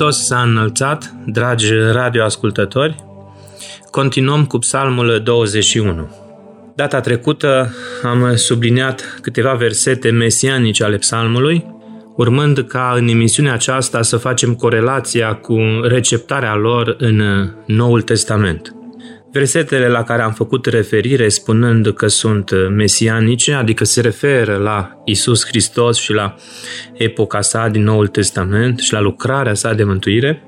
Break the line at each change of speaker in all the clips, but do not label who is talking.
Hristos s-a înălțat, dragi radioascultători. Continuăm cu Psalmul 21. Data trecută am subliniat câteva versete mesianice ale psalmului, urmând ca în emisiunea aceasta să facem corelația cu receptarea lor în Noul Testament. Versetele la care am făcut referire spunând că sunt mesianice, adică se referă la Isus Hristos și la epoca sa din Noul Testament și la lucrarea sa de mântuire,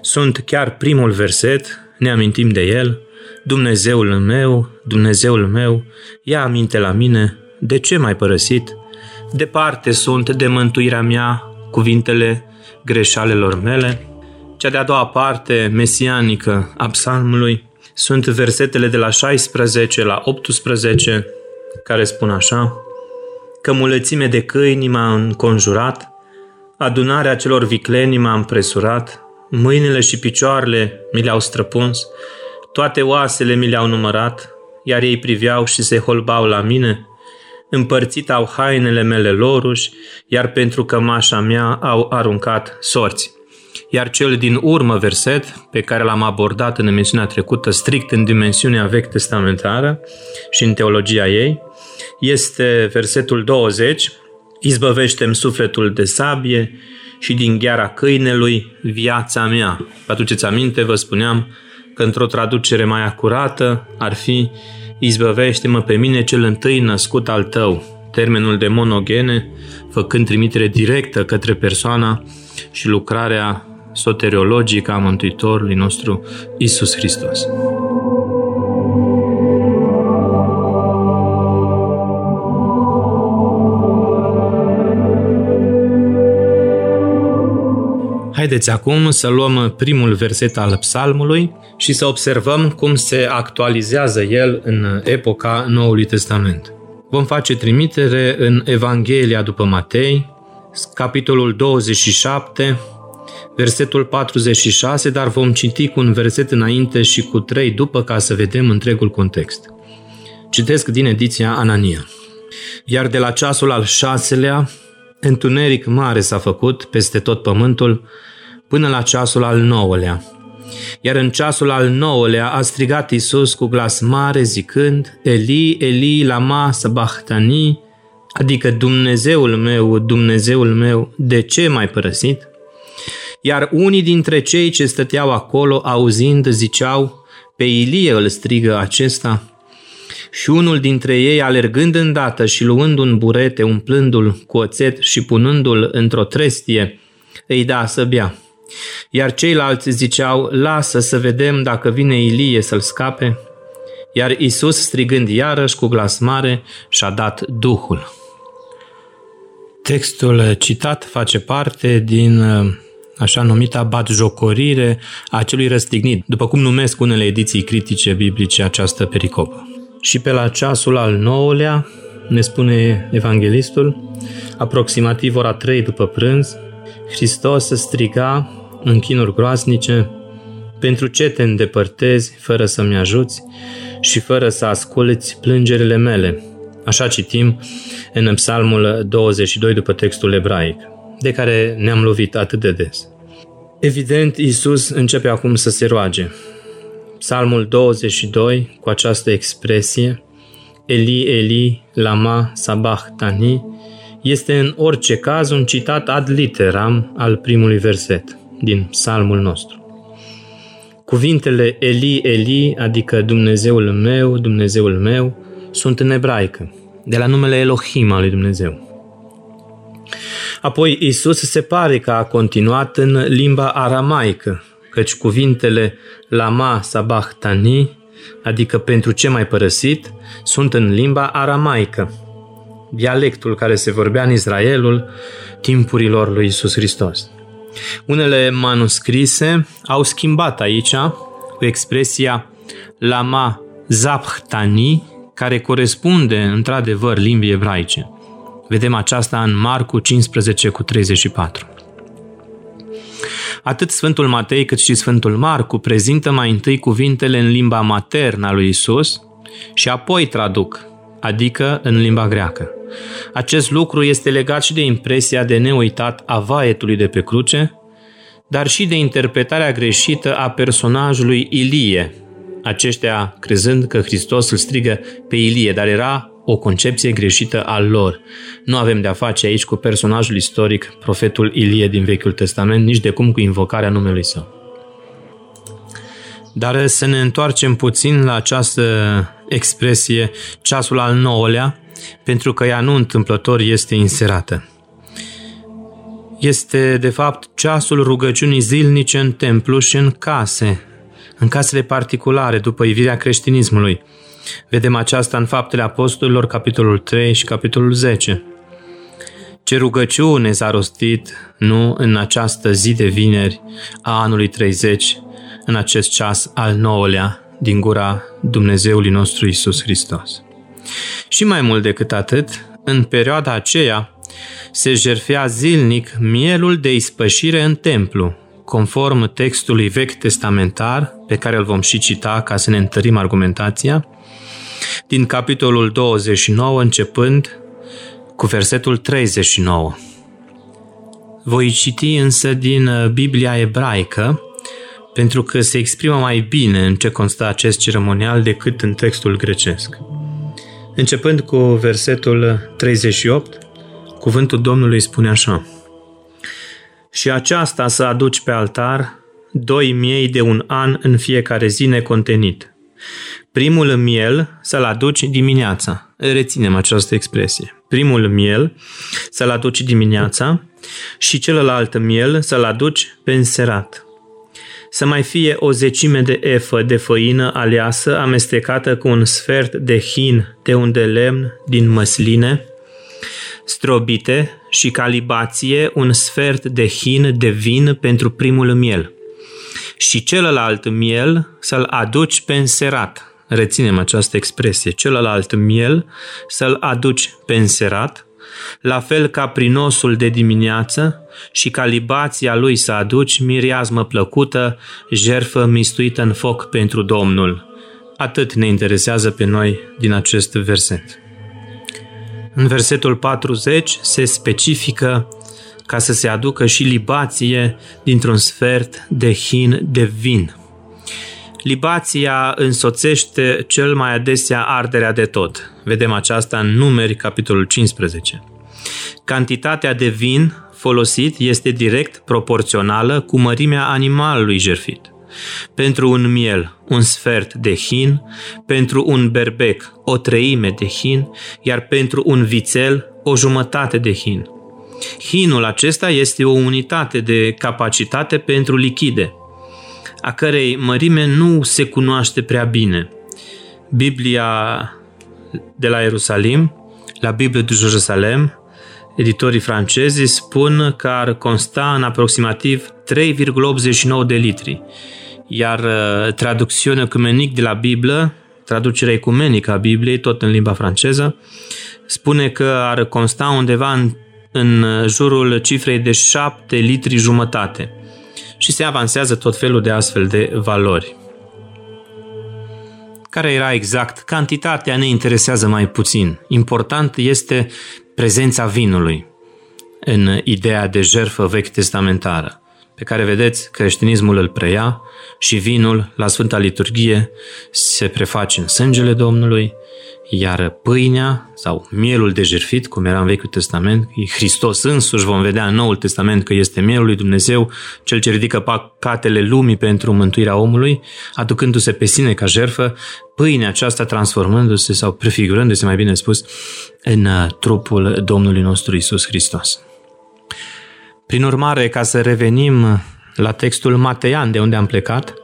sunt chiar primul verset, ne amintim de el, Dumnezeul meu, Dumnezeul meu, ia aminte la mine, de ce m-ai părăsit? Departe sunt de mântuirea mea cuvintele greșalelor mele. Cea de-a doua parte mesianică a psalmului sunt versetele de la 16 la 18 care spun așa că mulățime de câini m-a înconjurat, adunarea celor vicleni m-a împresurat, mâinile și picioarele mi le-au străpuns, toate oasele mi le-au numărat, iar ei priveau și se holbau la mine, împărțit au hainele mele loruși, iar pentru cămașa mea au aruncat sorți. Iar cel din urmă verset, pe care l-am abordat în emisiunea trecută strict în dimensiunea vechi testamentară și în teologia ei, este versetul 20, Izbăvește-mi sufletul de sabie și din gheara câinelui viața mea. Vă aduceți aminte, vă spuneam că într-o traducere mai acurată ar fi Izbăvește-mă pe mine cel întâi născut al tău, termenul de monogene, făcând trimitere directă către persoana și lucrarea soteriologică a Mântuitorului nostru Isus Hristos. Haideți acum să luăm primul verset al psalmului și să observăm cum se actualizează el în epoca Noului Testament. Vom face trimitere în Evanghelia după Matei, capitolul 27, versetul 46, dar vom citi cu un verset înainte și cu trei după ca să vedem întregul context. Citesc din ediția Anania. Iar de la ceasul al șaselea, întuneric mare s-a făcut peste tot pământul până la ceasul al nouălea. Iar în ceasul al nouălea a strigat Isus cu glas mare zicând, Eli, Eli, lama sabachthani, adică Dumnezeul meu, Dumnezeul meu, de ce m-ai părăsit? Iar unii dintre cei ce stăteau acolo, auzind, ziceau, pe Ilie îl strigă acesta. Și unul dintre ei, alergând îndată și luând un burete, umplându-l cu oțet și punându-l într-o trestie, îi da să bea. Iar ceilalți ziceau, lasă să vedem dacă vine Ilie să-l scape. Iar Isus, strigând iarăși cu glas mare, și-a dat Duhul. Textul citat face parte din așa numita batjocorire a celui răstignit, după cum numesc unele ediții critice biblice această pericopă. Și pe la ceasul al nouălea, ne spune evanghelistul, aproximativ ora 3 după prânz, Hristos striga în chinuri groaznice, pentru ce te îndepărtezi fără să-mi ajuți și fără să asculți plângerile mele? Așa citim în Psalmul 22 după textul ebraic de care ne-am lovit atât de des. Evident, Isus începe acum să se roage. Psalmul 22, cu această expresie, Eli, Eli, lama sabachthani, este în orice caz un citat ad literam al primului verset din psalmul nostru. Cuvintele Eli, Eli, adică Dumnezeul meu, Dumnezeul meu, sunt în ebraică, de la numele Elohim al lui Dumnezeu. Apoi Isus se pare că a continuat în limba aramaică, căci cuvintele lama sabachtani, adică pentru ce mai părăsit, sunt în limba aramaică, dialectul care se vorbea în Israelul timpurilor lui Isus Hristos. Unele manuscrise au schimbat aici cu expresia lama zaphtani, care corespunde într-adevăr limbii ebraice. Vedem aceasta în Marcu 15 cu 34. Atât Sfântul Matei cât și Sfântul Marcu prezintă mai întâi cuvintele în limba maternă a lui Isus și apoi traduc, adică în limba greacă. Acest lucru este legat și de impresia de neuitat a vaetului de pe cruce, dar și de interpretarea greșită a personajului Ilie, aceștia crezând că Hristos îl strigă pe Ilie, dar era o concepție greșită al lor. Nu avem de-a face aici cu personajul istoric, profetul Ilie din Vechiul Testament, nici de cum cu invocarea numelui său. Dar să ne întoarcem puțin la această expresie, ceasul al nouălea, pentru că ea nu întâmplător este inserată. Este, de fapt, ceasul rugăciunii zilnice în templu și în case, în casele particulare, după ivirea creștinismului. Vedem aceasta în Faptele Apostolilor, capitolul 3 și capitolul 10. Ce rugăciune s-a rostit, nu în această zi de vineri a anului 30, în acest ceas al nouălea din gura Dumnezeului nostru Isus Hristos. Și mai mult decât atât, în perioada aceea se jerfea zilnic mielul de ispășire în templu, conform textului vechi testamentar, pe care îl vom și cita ca să ne întărim argumentația, din capitolul 29, începând cu versetul 39. Voi citi însă din Biblia ebraică, pentru că se exprimă mai bine în ce constă acest ceremonial decât în textul grecesc. Începând cu versetul 38, cuvântul Domnului spune așa. Și aceasta să aduci pe altar doi miei de un an în fiecare zi necontenit. Primul miel să-l aduci dimineața. Reținem această expresie. Primul miel să-l aduci dimineața și celălalt miel să-l aduci pe înserat să mai fie o zecime de efă de făină aleasă amestecată cu un sfert de hin de un de lemn din măsline, strobite și calibație un sfert de hin de vin pentru primul miel. Și celălalt miel să-l aduci pe înserat. Reținem această expresie. Celălalt miel să-l aduci pe înserat, la fel ca prinosul de dimineață și ca libația lui să aduci miriazmă plăcută, jerfă mistuită în foc pentru Domnul. Atât ne interesează pe noi din acest verset. În versetul 40 se specifică ca să se aducă și libație dintr-un sfert de hin de vin. Libația însoțește cel mai adesea arderea de tot. Vedem aceasta în Numeri, capitolul 15. Cantitatea de vin folosit este direct proporțională cu mărimea animalului jerfit. Pentru un miel, un sfert de hin, pentru un berbec, o treime de hin, iar pentru un vițel, o jumătate de hin. Hinul acesta este o unitate de capacitate pentru lichide, a cărei mărime nu se cunoaște prea bine. Biblia de la Ierusalim, la Biblia de Jerusalem, editorii francezi spun că ar consta în aproximativ 3,89 de litri, iar uh, traducțiunea ecumenic de la Biblă, traducerea ecumenică a Bibliei, tot în limba franceză, spune că ar consta undeva în, în jurul cifrei de 7 litri jumătate și se avansează tot felul de astfel de valori. Care era exact? Cantitatea ne interesează mai puțin. Important este prezența vinului în ideea de jertfă vechi testamentară, pe care vedeți creștinismul îl preia și vinul la Sfânta Liturghie se preface în sângele Domnului, iar pâinea sau mielul de jertfit, cum era în Vechiul Testament, Hristos însuși vom vedea în Noul Testament că este mielul lui Dumnezeu, cel ce ridică păcatele lumii pentru mântuirea omului, aducându-se pe sine ca jertfă, pâinea aceasta transformându-se sau prefigurându-se, mai bine spus, în uh, trupul Domnului nostru Isus Hristos. Prin urmare, ca să revenim la textul Mateian de unde am plecat,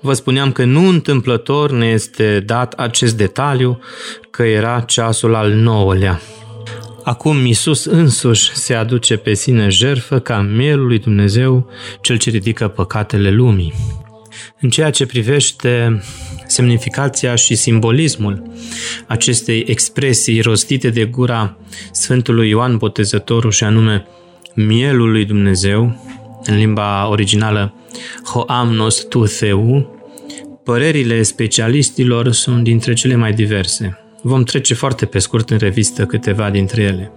Vă spuneam că nu întâmplător ne este dat acest detaliu că era ceasul al nouălea. Acum Iisus însuși se aduce pe sine jerfă ca mielul lui Dumnezeu, cel ce ridică păcatele lumii. În ceea ce privește semnificația și simbolismul acestei expresii rostite de gura Sfântului Ioan Botezătorul și anume mielul lui Dumnezeu, în limba originală Hoamnos tu theu, părerile specialistilor sunt dintre cele mai diverse. Vom trece foarte pe scurt în revistă câteva dintre ele.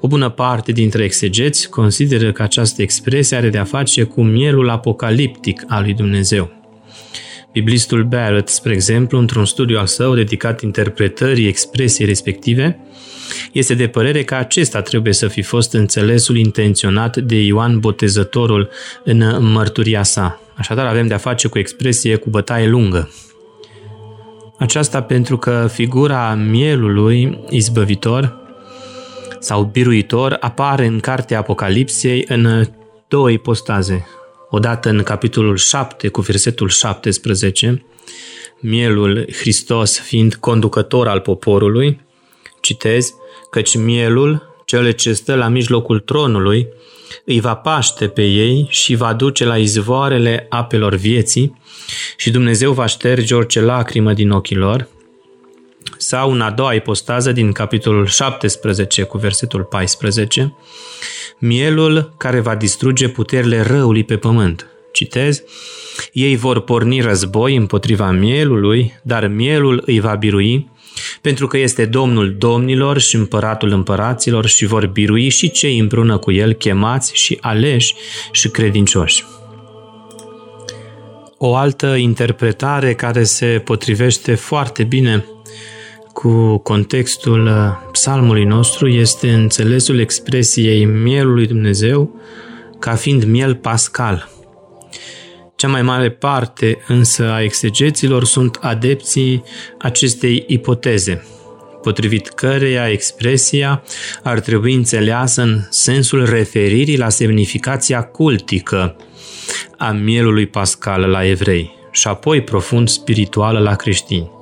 O bună parte dintre exegeți consideră că această expresie are de-a face cu mielul apocaliptic al lui Dumnezeu. Biblistul Barrett, spre exemplu, într-un studiu al său dedicat interpretării expresiei respective, este de părere că acesta trebuie să fi fost înțelesul intenționat de Ioan Botezătorul în mărturia sa. Așadar avem de-a face cu expresie cu bătaie lungă. Aceasta pentru că figura mielului izbăvitor sau biruitor apare în cartea Apocalipsei în două ipostaze. Odată în capitolul 7 cu versetul 17, mielul Hristos fiind conducător al poporului, citez, căci mielul, cel ce stă la mijlocul tronului, îi va paște pe ei și va duce la izvoarele apelor vieții și Dumnezeu va șterge orice lacrimă din ochii lor, sau în a doua ipostază din capitolul 17 cu versetul 14, mielul care va distruge puterile răului pe pământ. Citez, ei vor porni război împotriva mielului, dar mielul îi va birui pentru că este Domnul domnilor și împăratul împăraților și vor birui și cei împreună cu el chemați și aleși și credincioși. O altă interpretare care se potrivește foarte bine cu contextul uh, psalmului nostru este înțelesul expresiei mielului Dumnezeu ca fiind miel pascal – cea mai mare parte însă a exegeților sunt adepții acestei ipoteze, potrivit căreia expresia ar trebui înțeleasă în sensul referirii la semnificația cultică a mielului pascal la evrei și apoi profund spirituală la creștini.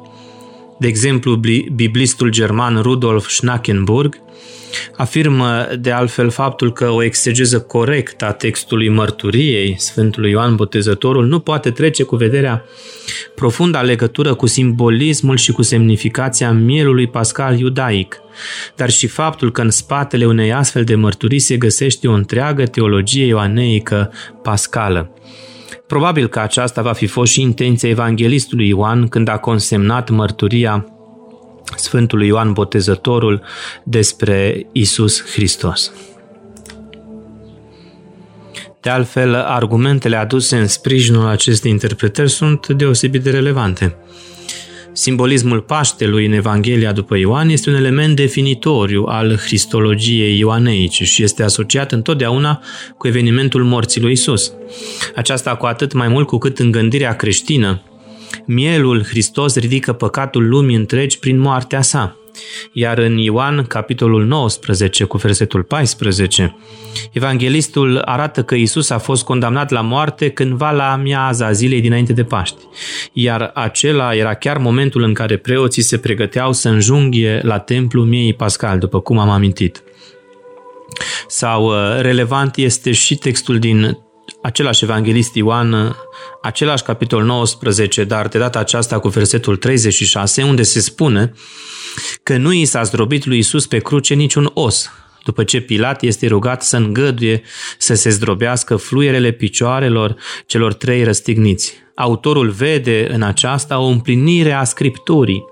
De exemplu, biblistul german Rudolf Schnackenburg Afirmă de altfel faptul că o exegeză corectă a textului mărturiei Sfântului Ioan Botezătorul nu poate trece cu vederea profunda legătură cu simbolismul și cu semnificația mielului pascal iudaic, dar și faptul că în spatele unei astfel de mărturii se găsește o întreagă teologie ioaneică pascală. Probabil că aceasta va fi fost și intenția evanghelistului Ioan când a consemnat mărturia Sfântului Ioan Botezătorul despre Isus Hristos. De altfel, argumentele aduse în sprijinul acestei interpretări sunt deosebit de relevante. Simbolismul Paștelui în Evanghelia după Ioan este un element definitoriu al Cristologiei ioaneice și este asociat întotdeauna cu evenimentul morții lui Isus. Aceasta cu atât mai mult cu cât în gândirea creștină Mielul Hristos ridică păcatul lumii întregi prin moartea sa. Iar în Ioan, capitolul 19, cu versetul 14, evanghelistul arată că Isus a fost condamnat la moarte cândva la amiaza zilei dinainte de Paști. Iar acela era chiar momentul în care preoții se pregăteau să înjunghie la templu miei pascal, după cum am amintit. Sau uh, relevant este și textul din același evanghelist Ioan, același capitol 19, dar de data aceasta cu versetul 36, unde se spune că nu i s-a zdrobit lui Isus pe cruce niciun os, după ce Pilat este rugat să îngăduie să se zdrobească fluierele picioarelor celor trei răstigniți. Autorul vede în aceasta o împlinire a Scripturii,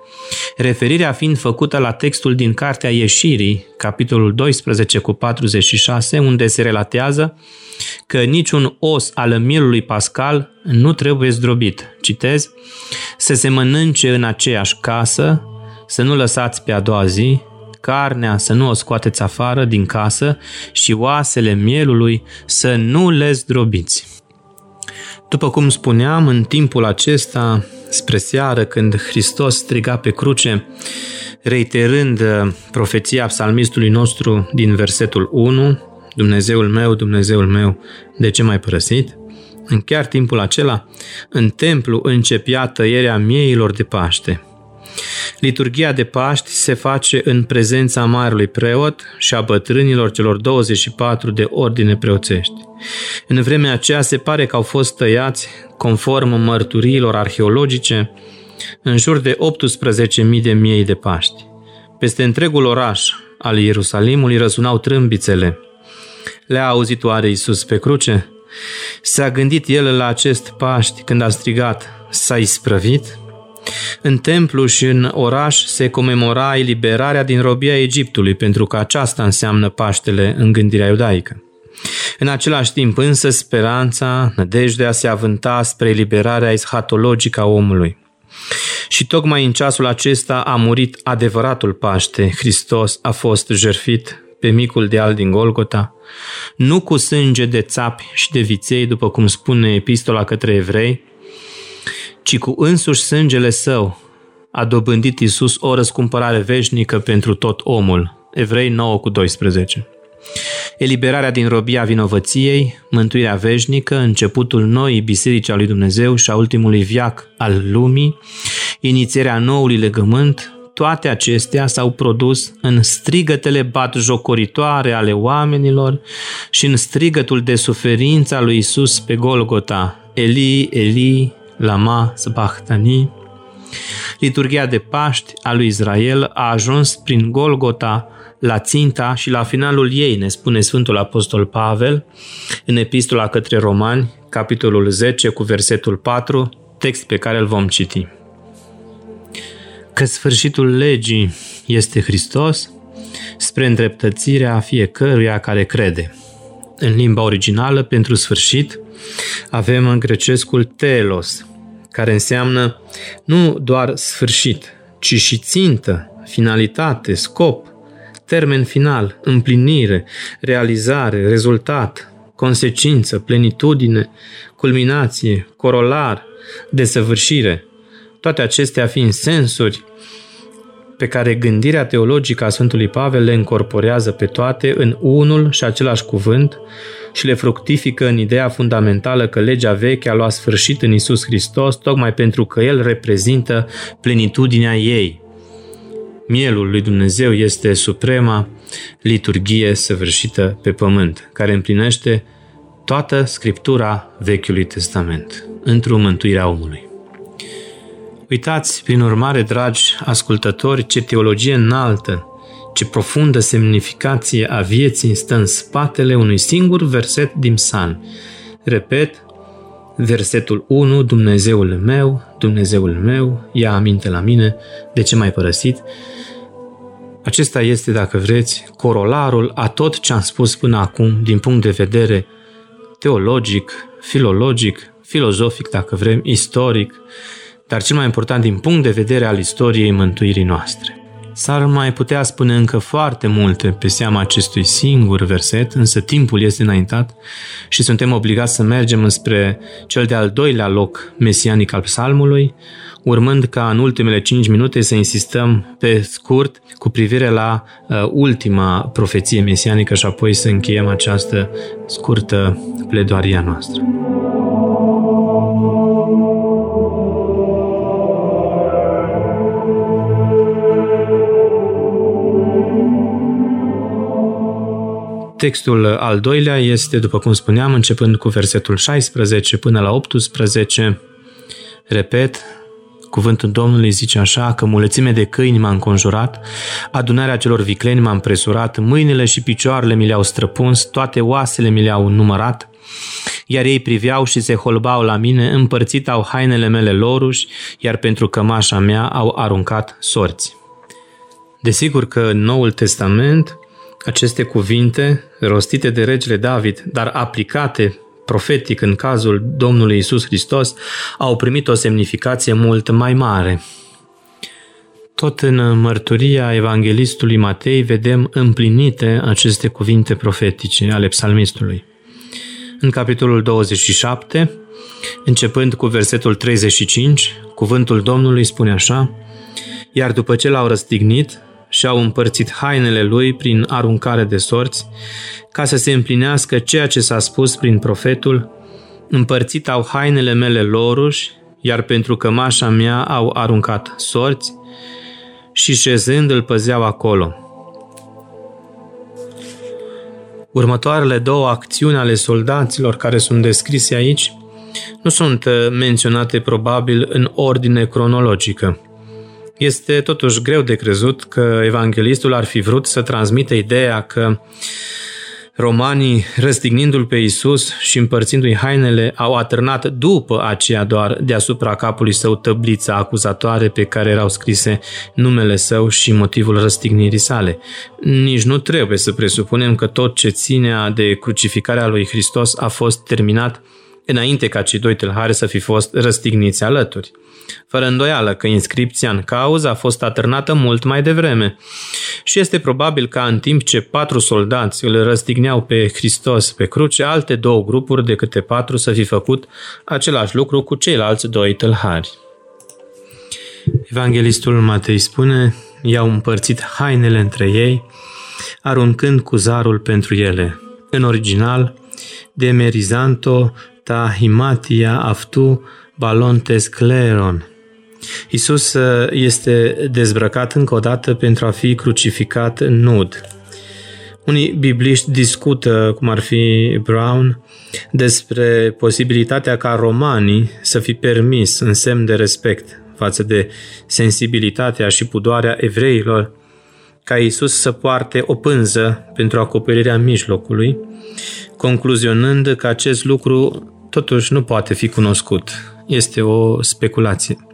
referirea fiind făcută la textul din Cartea Ieșirii, capitolul 12 cu 46, unde se relatează că niciun os al mielului pascal nu trebuie zdrobit. Citez, să se mănânce în aceeași casă, să nu lăsați pe a doua zi, carnea să nu o scoateți afară din casă și oasele mielului să nu le zdrobiți. După cum spuneam, în timpul acesta, spre seară, când Hristos striga pe cruce, reiterând uh, profeția psalmistului nostru din versetul 1, Dumnezeul meu, Dumnezeul meu, de ce m-ai părăsit? În chiar timpul acela, în templu începea tăierea mieilor de Paște. Liturgia de Paști se face în prezența Marelui Preot și a bătrânilor celor 24 de ordine preoțești. În vremea aceea se pare că au fost tăiați, conform mărturiilor arheologice, în jur de 18.000 de miei de Paști. Peste întregul oraș al Ierusalimului răsunau trâmbițele. Le-a auzit oare Iisus pe cruce? S-a gândit el la acest Paști când a strigat, s-a isprăvit? În templu și în oraș se comemora eliberarea din robia Egiptului, pentru că aceasta înseamnă Paștele în gândirea iudaică. În același timp însă speranța, nădejdea se avânta spre eliberarea eschatologică a omului. Și tocmai în ceasul acesta a murit adevăratul Paște, Hristos a fost jerfit pe micul deal din Golgota, nu cu sânge de țapi și de viței, după cum spune epistola către evrei, ci cu însuși sângele său a dobândit Isus o răscumpărare veșnică pentru tot omul. Evrei 9 cu 12. Eliberarea din robia vinovăției, mântuirea veșnică, începutul noii biserici a lui Dumnezeu și a ultimului viac al lumii, inițierea noului legământ, toate acestea s-au produs în strigătele batjocoritoare ale oamenilor și în strigătul de suferință al lui Isus pe Golgota, Eli, Eli, lama sabachthani. Liturgia de Paști a lui Israel a ajuns prin Golgota la ținta și la finalul ei, ne spune Sfântul Apostol Pavel în epistola către Romani, capitolul 10 cu versetul 4, text pe care îl vom citi. Că sfârșitul legii este Hristos spre îndreptățirea fiecăruia care crede. În limba originală, pentru sfârșit, avem în grecescul telos, care înseamnă nu doar sfârșit, ci și țintă, finalitate, scop, termen final, împlinire, realizare, rezultat, consecință, plenitudine, culminație, corolar, desăvârșire. Toate acestea fiind sensuri pe care gândirea teologică a Sfântului Pavel le încorporează pe toate în unul și același cuvânt și le fructifică în ideea fundamentală că legea veche a luat sfârșit în Isus Hristos tocmai pentru că El reprezintă plenitudinea ei. Mielul lui Dumnezeu este suprema liturghie săvârșită pe pământ, care împlinește toată scriptura Vechiului Testament, într-o mântuirea omului. Uitați, prin urmare, dragi ascultători, ce teologie înaltă, ce profundă semnificație a vieții stă în spatele unui singur verset din psalm. Repet, versetul 1, Dumnezeul meu, Dumnezeul meu, ia aminte la mine, de ce m-ai părăsit? Acesta este, dacă vreți, corolarul a tot ce am spus până acum din punct de vedere teologic, filologic, filozofic, dacă vrem, istoric, dar cel mai important din punct de vedere al istoriei mântuirii noastre. S-ar mai putea spune încă foarte multe pe seama acestui singur verset, însă timpul este înaintat și suntem obligați să mergem înspre cel de-al doilea loc mesianic al psalmului, urmând ca în ultimele 5 minute să insistăm pe scurt cu privire la uh, ultima profeție mesianică și apoi să încheiem această scurtă pledoaria noastră. Textul al doilea este, după cum spuneam, începând cu versetul 16 până la 18. Repet, cuvântul Domnului zice așa, că mulățime de câini m-a înconjurat, adunarea celor vicleni m-a împresurat, mâinile și picioarele mi le-au străpuns, toate oasele mi le-au numărat, iar ei priveau și se holbau la mine, împărțit au hainele mele loruși, iar pentru cămașa mea au aruncat sorți. Desigur că în Noul Testament aceste cuvinte, rostite de regele David, dar aplicate profetic în cazul Domnului Isus Hristos, au primit o semnificație mult mai mare. Tot în mărturia evanghelistului Matei vedem împlinite aceste cuvinte profetice ale psalmistului. În capitolul 27, începând cu versetul 35, cuvântul Domnului spune așa, Iar după ce l-au răstignit, și-au împărțit hainele lui prin aruncare de sorți, ca să se împlinească ceea ce s-a spus prin profetul, împărțit au hainele mele loruși, iar pentru cămașa mea au aruncat sorți, și șezând îl păzeau acolo. Următoarele două acțiuni ale soldaților care sunt descrise aici nu sunt uh, menționate probabil în ordine cronologică. Este totuși greu de crezut că evanghelistul ar fi vrut să transmită ideea că romanii, răstignindu-l pe Isus și împărțindu-i hainele, au atârnat după aceea doar deasupra capului său tăblița acuzatoare pe care erau scrise numele său și motivul răstignirii sale. Nici nu trebuie să presupunem că tot ce ținea de crucificarea lui Hristos a fost terminat înainte ca cei doi tâlhari să fi fost răstigniți alături. Fără îndoială că inscripția în cauză a fost atârnată mult mai devreme și este probabil ca în timp ce patru soldați îl răstigneau pe Hristos pe cruce, alte două grupuri de câte patru să fi făcut același lucru cu ceilalți doi tâlhari. Evanghelistul Matei spune, i-au împărțit hainele între ei, aruncând cu zarul pentru ele. În original, de merizanto ta himatia aftu balontes cleron. Isus uh, este dezbrăcat încă o dată pentru a fi crucificat nud. Unii bibliști discută, cum ar fi Brown, despre posibilitatea ca romanii să fi permis în semn de respect față de sensibilitatea și pudoarea evreilor ca Isus să poarte o pânză pentru acoperirea mijlocului, concluzionând că acest lucru totuși nu poate fi cunoscut. Este o speculație.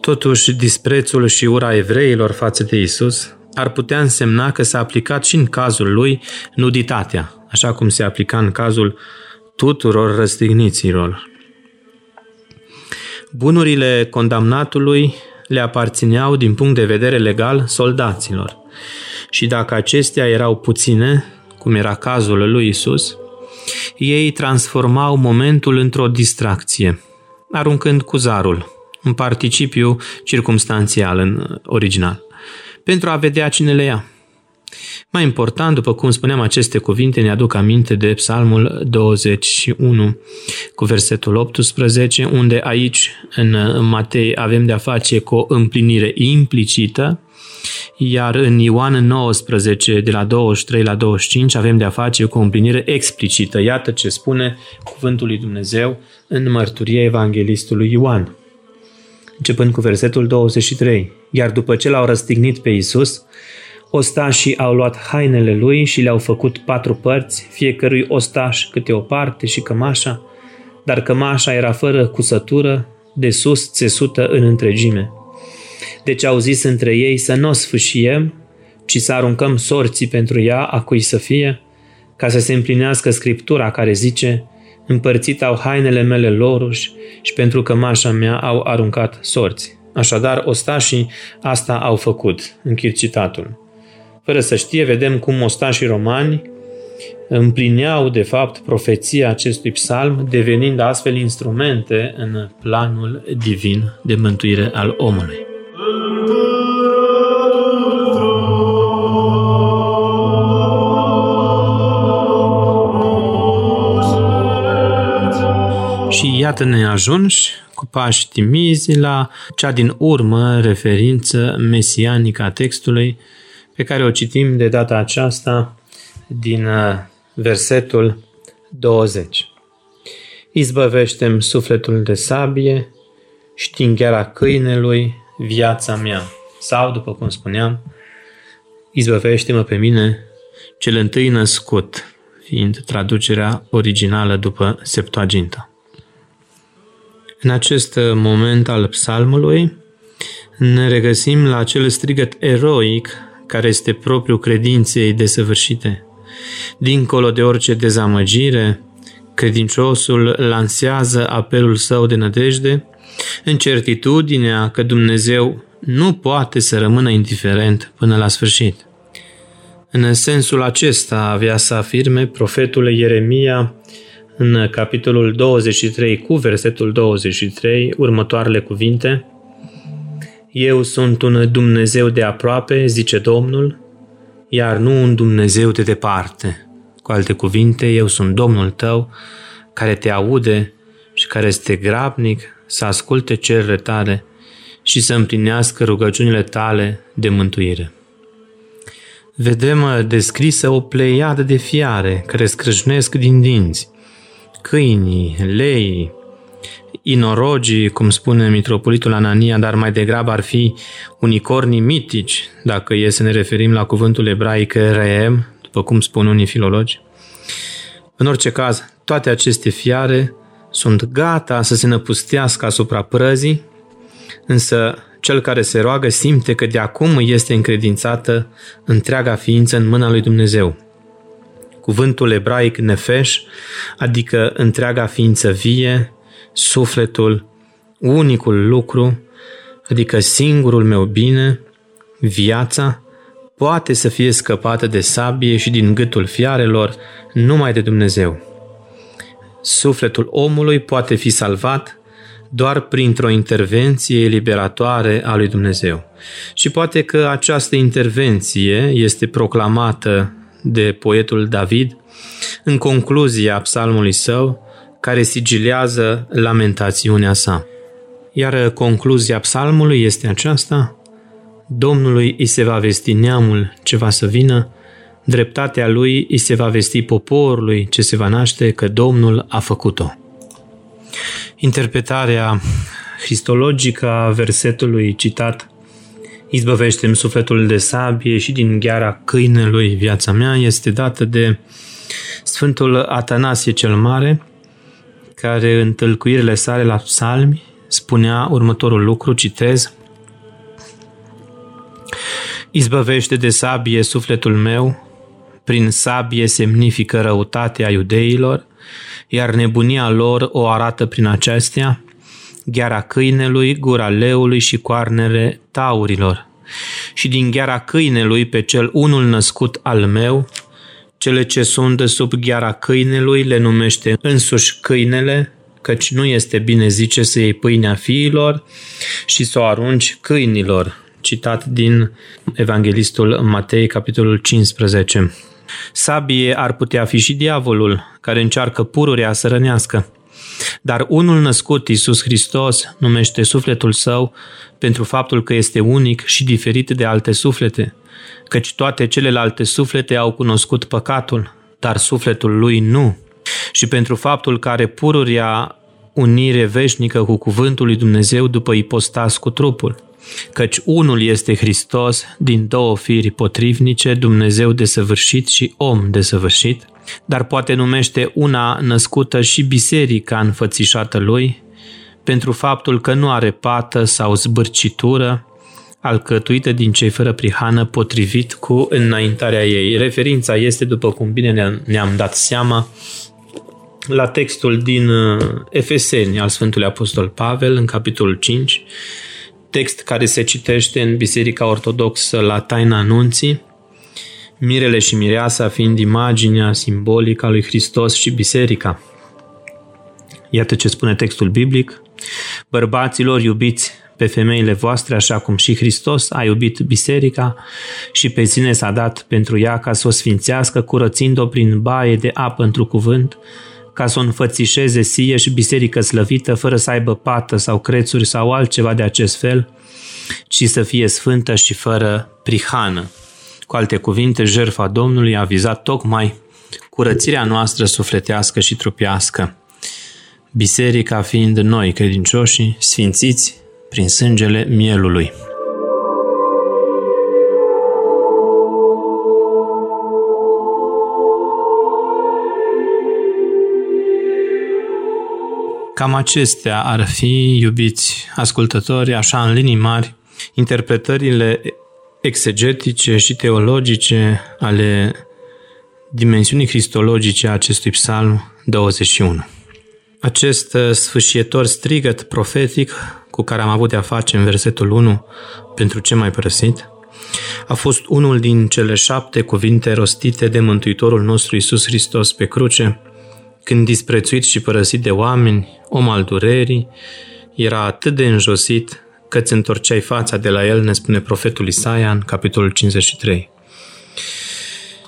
Totuși, disprețul și ura evreilor față de Isus ar putea însemna că s-a aplicat și în cazul lui nuditatea, așa cum se aplica în cazul tuturor răstigniților. Bunurile condamnatului le aparțineau din punct de vedere legal soldaților. Și dacă acestea erau puține, cum era cazul lui Isus, ei transformau momentul într-o distracție, aruncând cu zarul, un participiu circumstanțial în original, pentru a vedea cine le ia. Mai important, după cum spuneam, aceste cuvinte ne aduc aminte de Psalmul 21 cu versetul 18, unde aici în Matei avem de-a face cu o împlinire implicită, iar în Ioan 19, de la 23 la 25, avem de-a face cu o împlinire explicită. Iată ce spune cuvântul lui Dumnezeu în mărturia evanghelistului Ioan. Începând cu versetul 23. Iar după ce l-au răstignit pe Isus, Ostașii au luat hainele lui și le-au făcut patru părți, fiecărui ostaș câte o parte și cămașa, dar cămașa era fără cusătură, de sus țesută în întregime. Deci au zis între ei să nu o sfâșiem, ci să aruncăm sorții pentru ea a cui să fie, ca să se împlinească scriptura care zice, împărțit au hainele mele loruși și pentru cămașa mea au aruncat sorți. Așadar, ostașii asta au făcut, închid citatul. Fără să știe, vedem cum ostașii romani împlineau, de fapt, profeția acestui psalm, devenind astfel instrumente în planul divin de mântuire al omului. Și iată-ne ajunși cu pași timizi la cea din urmă referință mesianică a textului, pe care o citim de data aceasta din uh, versetul 20. Izbăvește-mi sufletul de sabie, știngheara câinelui, viața mea. Sau, după cum spuneam, izbăvește-mă pe mine, cel întâi născut, fiind traducerea originală după Septuaginta. În acest moment al psalmului ne regăsim la acel strigăt eroic care este propriu credinței desăvârșite. Dincolo de orice dezamăgire, credinciosul lansează apelul său de nădejde în certitudinea că Dumnezeu nu poate să rămână indiferent până la sfârșit. În sensul acesta avea să afirme profetul Ieremia în capitolul 23 cu versetul 23 următoarele cuvinte – eu sunt un Dumnezeu de aproape, zice Domnul, iar nu un Dumnezeu de departe. Cu alte cuvinte, eu sunt Domnul tău, care te aude și care este grabnic să asculte cererile tale și să împlinească rugăciunile tale de mântuire. Vedem descrisă o pleiadă de fiare care scrâșnesc din dinți, câinii, leii, inorogii, cum spune mitropolitul Anania, dar mai degrabă ar fi unicornii mitici, dacă e să ne referim la cuvântul ebraic reem, după cum spun unii filologi. În orice caz, toate aceste fiare sunt gata să se năpustească asupra prăzii, însă cel care se roagă simte că de acum este încredințată întreaga ființă în mâna lui Dumnezeu. Cuvântul ebraic nefesh, adică întreaga ființă vie, sufletul, unicul lucru, adică singurul meu bine, viața, poate să fie scăpată de sabie și din gâtul fiarelor numai de Dumnezeu. Sufletul omului poate fi salvat doar printr-o intervenție eliberatoare a lui Dumnezeu. Și poate că această intervenție este proclamată de poetul David în concluzia psalmului său, care sigilează lamentațiunea sa. Iar concluzia psalmului este aceasta, Domnului îi se va vesti neamul ce va să vină, dreptatea lui îi se va vesti poporului ce se va naște că Domnul a făcut-o. Interpretarea cristologică a versetului citat Izbăvește-mi sufletul de sabie și din gheara câinelui viața mea. Este dată de Sfântul Atanasie cel Mare, care în tâlcuirile sale la psalmi spunea următorul lucru, citez, Izbăvește de sabie sufletul meu, prin sabie semnifică răutatea iudeilor, iar nebunia lor o arată prin acestea, gheara câinelui, gura leului și coarnele taurilor. Și din gheara câinelui pe cel unul născut al meu, cele ce sunt de sub gheara câinelui le numește însuși câinele, căci nu este bine zice să iei pâinea fiilor și să o arunci câinilor. Citat din Evanghelistul Matei, capitolul 15. Sabie ar putea fi și diavolul, care încearcă pururea să rănească. Dar unul născut, Iisus Hristos, numește sufletul său pentru faptul că este unic și diferit de alte suflete, căci toate celelalte suflete au cunoscut păcatul, dar sufletul lui nu. Și pentru faptul că are pururia unire veșnică cu cuvântul lui Dumnezeu după ipostas cu trupul. Căci unul este Hristos din două firi potrivnice, Dumnezeu desăvârșit și om desăvârșit, dar poate numește una născută și biserica înfățișată lui, pentru faptul că nu are pată sau zbârcitură, alcătuită din cei fără prihană potrivit cu înaintarea ei. Referința este, după cum bine ne-am dat seama, la textul din uh, Efeseni al Sfântului Apostol Pavel, în capitolul 5, text care se citește în Biserica Ortodoxă la taina anunții, mirele și mireasa fiind imaginea simbolică a lui Hristos și biserica. Iată ce spune textul biblic. Bărbaților, iubiți pe femeile voastre așa cum și Hristos a iubit biserica și pe sine s-a dat pentru ea ca să o sfințească, curățind-o prin baie de apă într cuvânt, ca să o înfățișeze sie și biserică slăvită, fără să aibă pată sau crețuri sau altceva de acest fel, ci să fie sfântă și fără prihană. Cu alte cuvinte, jertfa Domnului a vizat tocmai curățirea noastră sufletească și trupească. Biserica fiind noi, credincioșii, sfințiți prin sângele mielului. Cam acestea ar fi, iubiți ascultători, așa în linii mari, interpretările exegetice și teologice ale dimensiunii cristologice a acestui psalm 21. Acest sfâșietor strigăt profetic cu care am avut de-a face în versetul 1 pentru ce mai părăsit, a fost unul din cele șapte cuvinte rostite de Mântuitorul nostru Isus Hristos pe cruce, când disprețuit și părăsit de oameni, om al durerii, era atât de înjosit că ți întorceai fața de la el, ne spune profetul Isaia în capitolul 53.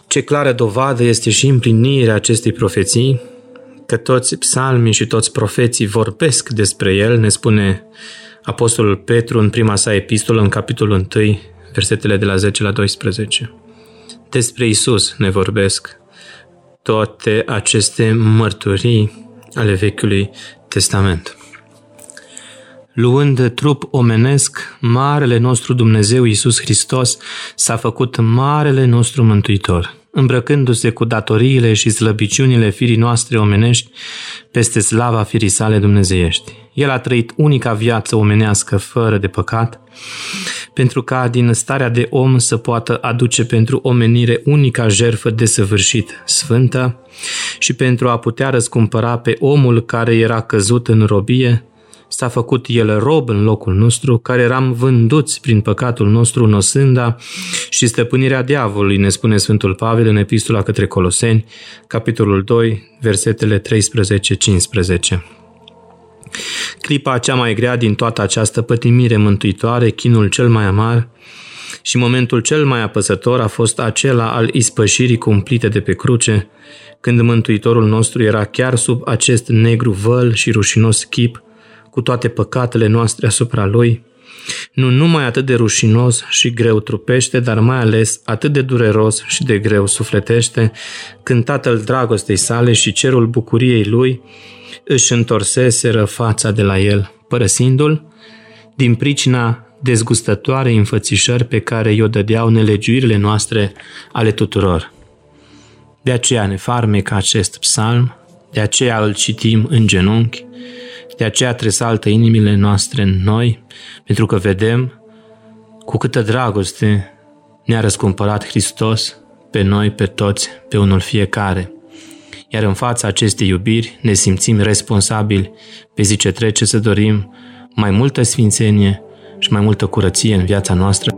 Ce clară dovadă este și împlinirea acestei profeții, că toți psalmii și toți profeții vorbesc despre el, ne spune Apostolul Petru în prima sa epistolă, în capitolul 1, versetele de la 10 la 12. Despre Isus ne vorbesc toate aceste mărturii ale Vechiului Testament. Luând trup omenesc, Marele nostru Dumnezeu Iisus Hristos s-a făcut Marele nostru Mântuitor, îmbrăcându-se cu datoriile și slăbiciunile firii noastre omenești peste slava firii sale dumnezeiești. El a trăit unica viață omenească fără de păcat, pentru ca din starea de om să poată aduce pentru omenire unica jerfă desăvârșit, sfântă, și pentru a putea răscumpăra pe omul care era căzut în robie, s-a făcut el rob în locul nostru, care eram vânduți prin păcatul nostru în osânda și stăpânirea diavolului, ne spune Sfântul Pavel în epistola către Coloseni, capitolul 2, versetele 13-15. Clipa cea mai grea din toată această pătimire mântuitoare, chinul cel mai amar și momentul cel mai apăsător a fost acela al ispășirii cumplite de pe cruce, când Mântuitorul nostru era chiar sub acest negru văl și rușinos chip, cu toate păcatele noastre asupra Lui, nu numai atât de rușinos și greu trupește, dar mai ales atât de dureros și de greu sufletește, când Tatăl dragostei sale și cerul bucuriei Lui își întorseseră fața de la El, părăsindu-L, din pricina dezgustătoare înfățișări pe care i-o dădeau nelegiuirile noastre ale tuturor. De aceea ne farmecă acest psalm, de aceea îl citim în genunchi, de aceea tresaltă inimile noastre în noi, pentru că vedem cu câtă dragoste ne-a răscumpărat Hristos pe noi, pe toți, pe unul fiecare. Iar în fața acestei iubiri ne simțim responsabili pe zi ce trece să dorim mai multă sfințenie și mai multă curăție în viața noastră.